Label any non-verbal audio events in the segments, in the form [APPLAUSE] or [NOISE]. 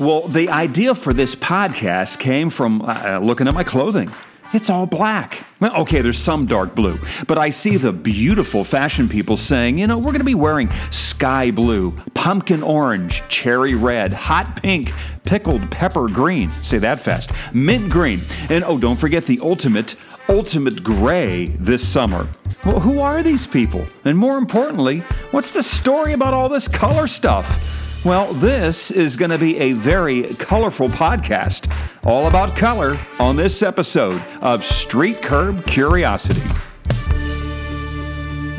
Well, the idea for this podcast came from uh, looking at my clothing. It's all black. Well, okay, there's some dark blue, but I see the beautiful fashion people saying, you know, we're going to be wearing sky blue, pumpkin orange, cherry red, hot pink, pickled pepper green. Say that fast. Mint green. And oh, don't forget the ultimate, ultimate gray this summer. Well, who are these people? And more importantly, what's the story about all this color stuff? Well, this is going to be a very colorful podcast, all about color, on this episode of Street Curb Curiosity.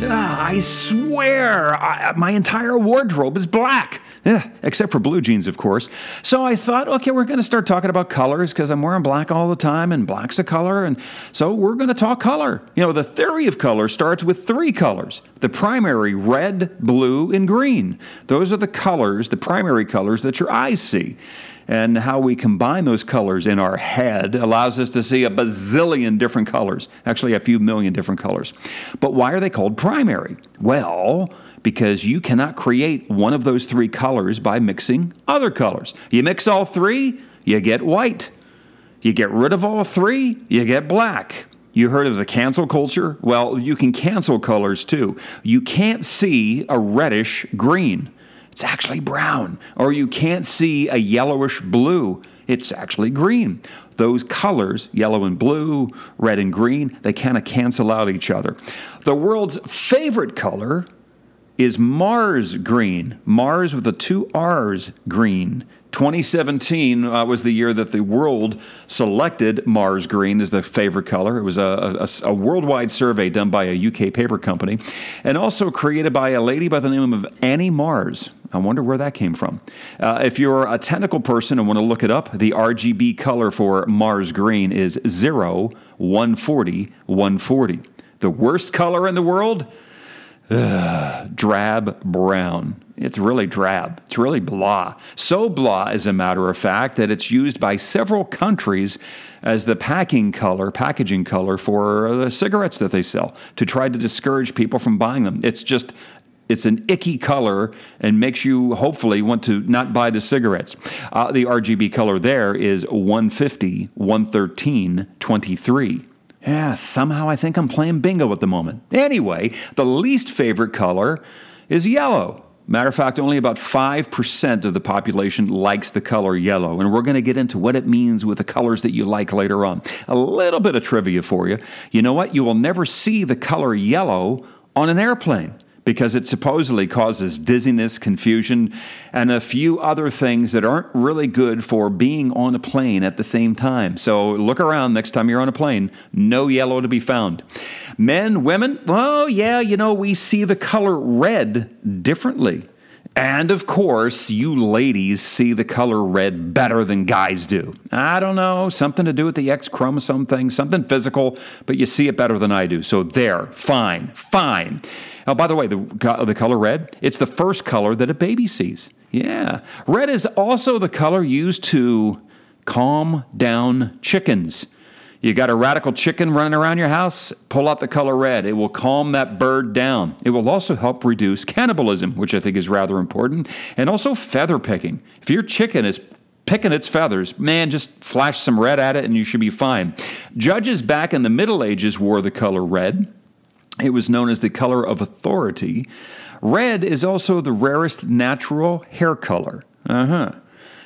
Ah, I swear, I, my entire wardrobe is black. Yeah, except for blue jeans, of course. So I thought, okay, we're going to start talking about colors because I'm wearing black all the time and black's a color. And so we're going to talk color. You know, the theory of color starts with three colors the primary red, blue, and green. Those are the colors, the primary colors that your eyes see. And how we combine those colors in our head allows us to see a bazillion different colors, actually, a few million different colors. But why are they called primary? Well, because you cannot create one of those three colors by mixing other colors. You mix all three, you get white. You get rid of all three, you get black. You heard of the cancel culture? Well, you can cancel colors too. You can't see a reddish green. It's actually brown. Or you can't see a yellowish blue. It's actually green. Those colors, yellow and blue, red and green, they kind of cancel out each other. The world's favorite color is Marrs green. Marrs with the two R's green. 2017 uh, was the year that the world selected Marrs green as the favorite color. It was a, a, a, worldwide survey done by a UK paper company and also created by a lady by the name of Annie Marrs. I wonder where that came from. Uh, if you're a technical person and want to look it up, the RGB color for Marrs green is 0, 140, 140. The worst color in the world? Drab brown. It's really drab. It's really blah. So blah, as a matter of fact, that it's used by several countries as the packing color, packaging color for the cigarettes that they sell to try to discourage people from buying them. It's just it's an icky color and makes you hopefully want to not buy the cigarettes. Uh, the RGB color there is 150, 113, 23. Yeah, somehow I think I'm playing bingo at the moment. Anyway, the least favorite color is yellow. Matter of fact, only about 5% of the population likes the color yellow, and we're going to get into what it means with the colors that you like later on. A little bit of trivia for you. You know what? You will never see the color yellow on an airplane because it supposedly causes dizziness, confusion, and a few other things that aren't really good for being on a plane at the same time. So look around next time you're on a plane, no yellow to be found. Men, women, well, yeah, you know, we see the color red differently. And of course, you ladies see the color red better than guys do. I don't know, something to do with the X chromosome thing, something physical, but you see it better than I do. So there, fine, fine. Oh, by the way, the, the color red, it's the first color that a baby sees. Yeah. Red is also the color used to calm down chickens. You got a radical chicken running around your house, pull out the color red. It will calm that bird down. It will also help reduce cannibalism, which I think is rather important, and also feather picking. If your chicken is picking its feathers, man, just flash some red at it and you should be fine. Judges back in the Middle Ages wore the color red. It was known as the color of authority. Red is also the rarest natural hair color. Uh-huh.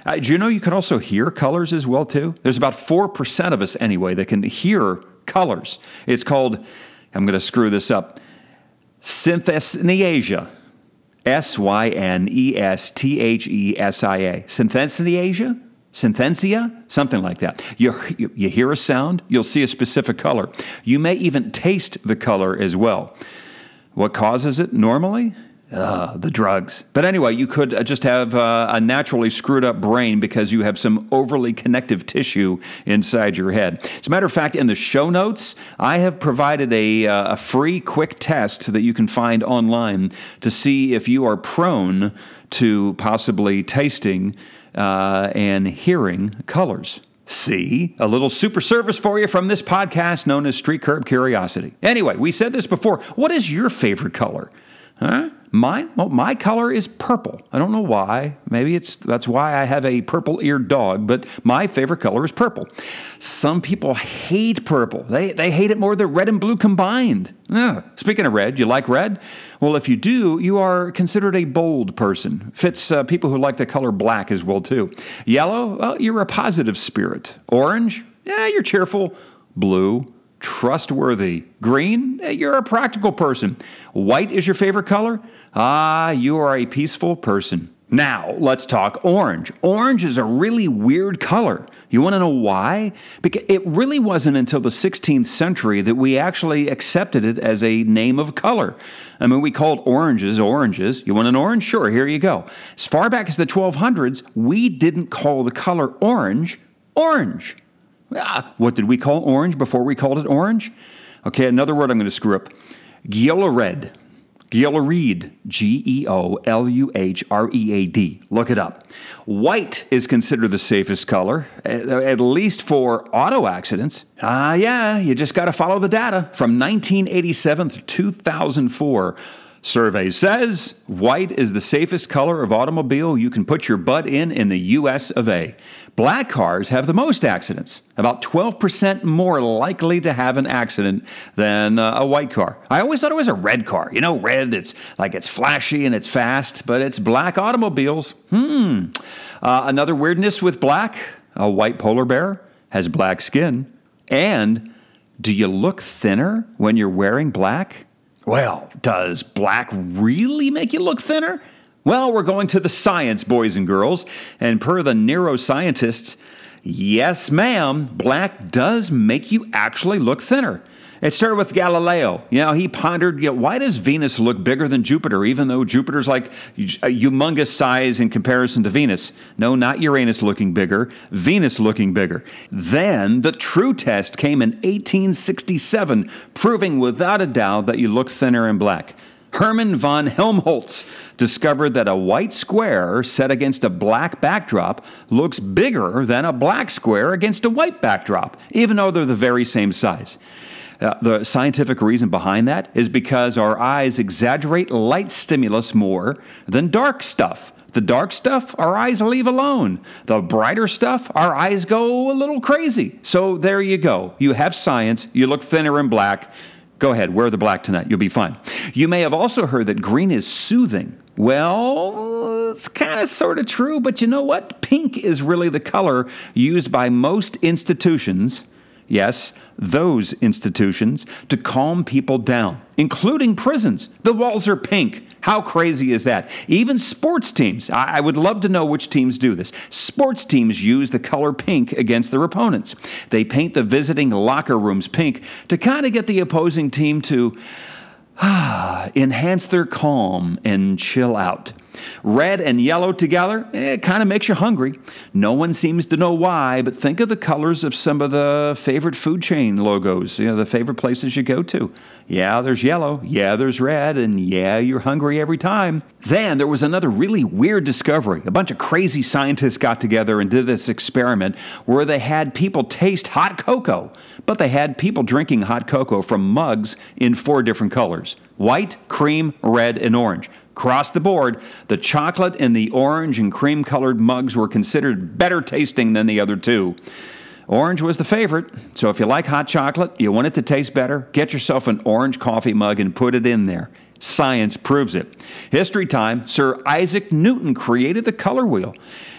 Uh, do you know you can also hear colors as well too? There's about 4% of us anyway that can hear colors. It's called I'm going to screw this up. Synesthesia. S Y N E S T H E S I A. Synesthesia? Synthesia, something like that. You, you, you, hear a sound, you'll see a specific color. You may even taste the color as well. What causes it normally? Uh, the drugs. But anyway, you could uh, just have uh, a naturally screwed up brain because you have some overly connective tissue inside your head. As a matter of fact, in the show notes, I have provided a, uh, a free quick test that you can find online to see if you are prone to possibly tasting uh, and hearing colors. See, a little super service for you from this podcast known as Street Curb Curiosity. Anyway, we said this before. What is your favorite color? Huh? Mine, well, my color is purple. I don't know why. Maybe it's that's why I have a purple-eared dog, but my favorite color is purple. Some people hate purple. They they hate it more than red and blue combined. Yeah. Speaking of red, you like red? Well, if you do, you are considered a bold person. Fits uh, people who like the color black as well too. Yellow, well, you're a positive spirit. Orange, yeah, you're cheerful. Blue, trustworthy. Green, eh, you're a practical person. White is your favorite color? Ah, you are a peaceful person. Now, let's talk orange. Orange is a really weird color. You want to know why? Because it really wasn't until the 16th century that we actually accepted it as a name of color. I mean, we called oranges oranges. You want an orange? Sure, here you go. As far back as the 1200s, we didn't call the color orange orange. Ah, what did we call orange before we called it orange? Okay, another word I'm going to screw up. Geoluhread. Geoluhread. G E O L U H R E A D. Look it up. White is considered the safest color, at least for auto accidents. Ah, uh, yeah, you just got to follow the data. From 1987 to 2004, Survey says white is the safest color of automobile you can put your butt in in the US of A. Black cars have the most accidents, about 12% more likely to have an accident than uh, a white car. I always thought it was a red car. You know, red, it's like it's flashy and it's fast, but it's black automobiles. Hmm. Uh, another weirdness with black a white polar bear has black skin. And do you look thinner when you're wearing black? Well, does black really make you look thinner? Well, we're going to the science, boys and girls, and per the neuroscientists, yes, ma'am, black does make you actually look thinner. It started with Galileo. You know, he pondered, you know, why does Venus look bigger than Jupiter, even though Jupiter's like a humongous size in comparison to Venus? No, not Uranus looking bigger, Venus looking bigger. Then the true test came in 1867, proving without a doubt that you look thinner in black. Hermann von Helmholtz discovered that a white square set against a black backdrop looks bigger than a black square against a white backdrop, even though they're the very same size. Uh, the scientific reason behind that is because our eyes exaggerate light stimulus more than dark stuff. The dark stuff, our eyes leave alone. The brighter stuff, our eyes go a little crazy. So there you go. You have science, you look thinner and black. Go ahead, wear the black tonight. You'll be fine. You may have also heard that green is soothing. Well, it's kind of sort of true, but you know what? Pink is really the color used by most institutions yes, those institutions, to calm people down, including prisons. The walls are pink. How crazy is that? Even sports teams, I, would love to know which teams do this. Sports teams use the color pink against their opponents. They paint the visiting locker rooms pink to kind of get the opposing team to [SIGHS] ah, enhance their calm and chill out. Red and yellow together, it kind of makes you hungry. No one seems to know why, but think of the colors of some of the favorite food chain logos, you know, the favorite places you go to. Yeah, there's yellow. Yeah, there's red. And yeah, you're hungry every time. Then there was another really weird discovery. A bunch of crazy scientists got together and did this experiment where they had people taste hot cocoa, but they had people drinking hot cocoa from mugs in four different colors white, cream, red, and orange. Across the board, the chocolate and the orange and cream colored mugs were considered better tasting than the other two. Orange was the favorite, so if you like hot chocolate, you want it to taste better, get yourself an orange coffee mug and put it in there. Science proves it. History time Sir Isaac Newton created the color wheel.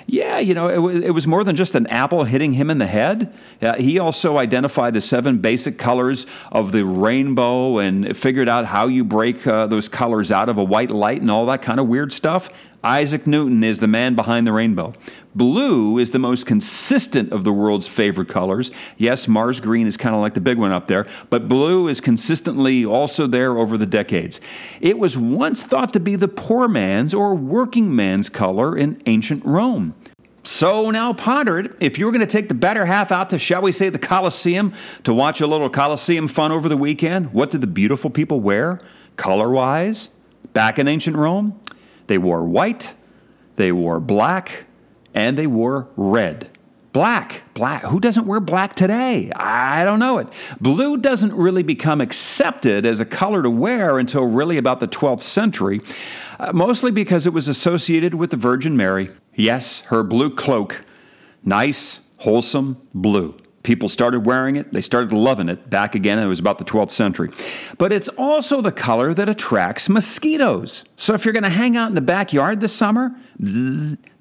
Yeah, you know, it was, it was more than just an apple hitting him in the head. Uh, he also identified the seven basic colors of the rainbow and figured out how you break uh, those colors out of a white light and all that kind of weird stuff. Isaac Newton is the man behind the rainbow. Blue is the most consistent of the world's favorite colors. Yes, Marrs green is kind of like the big one up there, but blue is consistently also there over the decades. It was once thought to be the poor man's or working man's color in ancient Rome. So now ponder it. If you were going to take the better half out to, shall we say, the Colosseum to watch a little Colosseum fun over the weekend, what did the beautiful people wear, color wise, back in ancient Rome? They wore white, they wore black, and they wore red. Black. Black. Who doesn't wear black today? I don't know it. Blue doesn't really become accepted as a color to wear until really about the 12th century, uh, mostly because it was associated with the Virgin Mary. Yes, her blue cloak. Nice, wholesome blue. People started wearing it, they started loving it back again. It was about the 12th century. But it's also the color that attracts mosquitoes. So if you're going to hang out in the backyard this summer,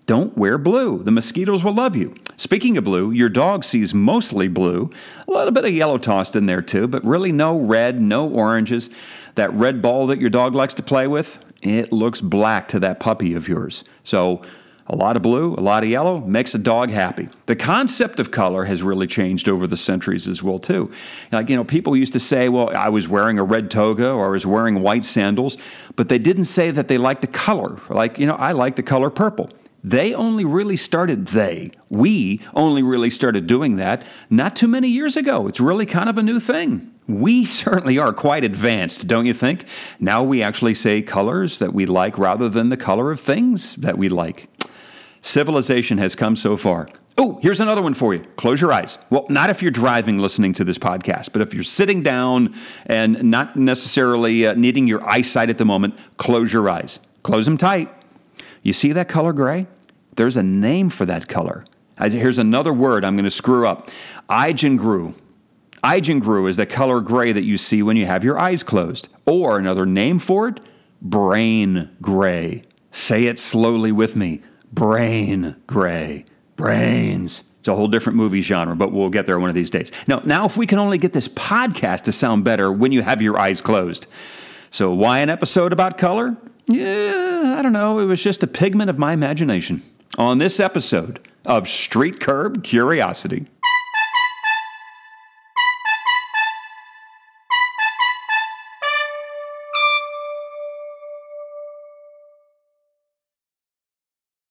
don't wear blue. The mosquitoes will love you. Speaking of blue, your dog sees mostly blue, a little bit of yellow tossed in there too, but really no red, no oranges. That red ball that your dog likes to play with, it looks black to that puppy of yours. So a lot of blue, a lot of yellow makes a dog happy. The concept of color has really changed over the centuries as well too. Like you know, people used to say, "Well, I was wearing a red toga or I was wearing white sandals," but they didn't say that they liked the color. Like you know, I like the color purple. They only really started they. We only really started doing that not too many years ago. It's really kind of a new thing. We certainly are quite advanced, don't you think? Now we actually say colors that we like rather than the color of things that we like. Civilization has come so far. Oh, here's another one for you. Close your eyes. Well, not if you're driving listening to this podcast, but if you're sitting down and not necessarily uh, needing your eyesight at the moment, close your eyes. Close them tight. You see that color gray? There's a name for that color. Here's another word I'm going to screw up. Eigengrau. Eigengrau is the color gray that you see when you have your eyes closed. Or another name for it, brain gray. Say it slowly with me brain gray. Brains. It's a whole different movie genre, but we'll get there one of these days. Now, now if we can only get this podcast to sound better when you have your eyes closed. So, why an episode about color? Yeah, I don't know. It was just a pigment of my imagination. On this episode of Street Curb Curiosity.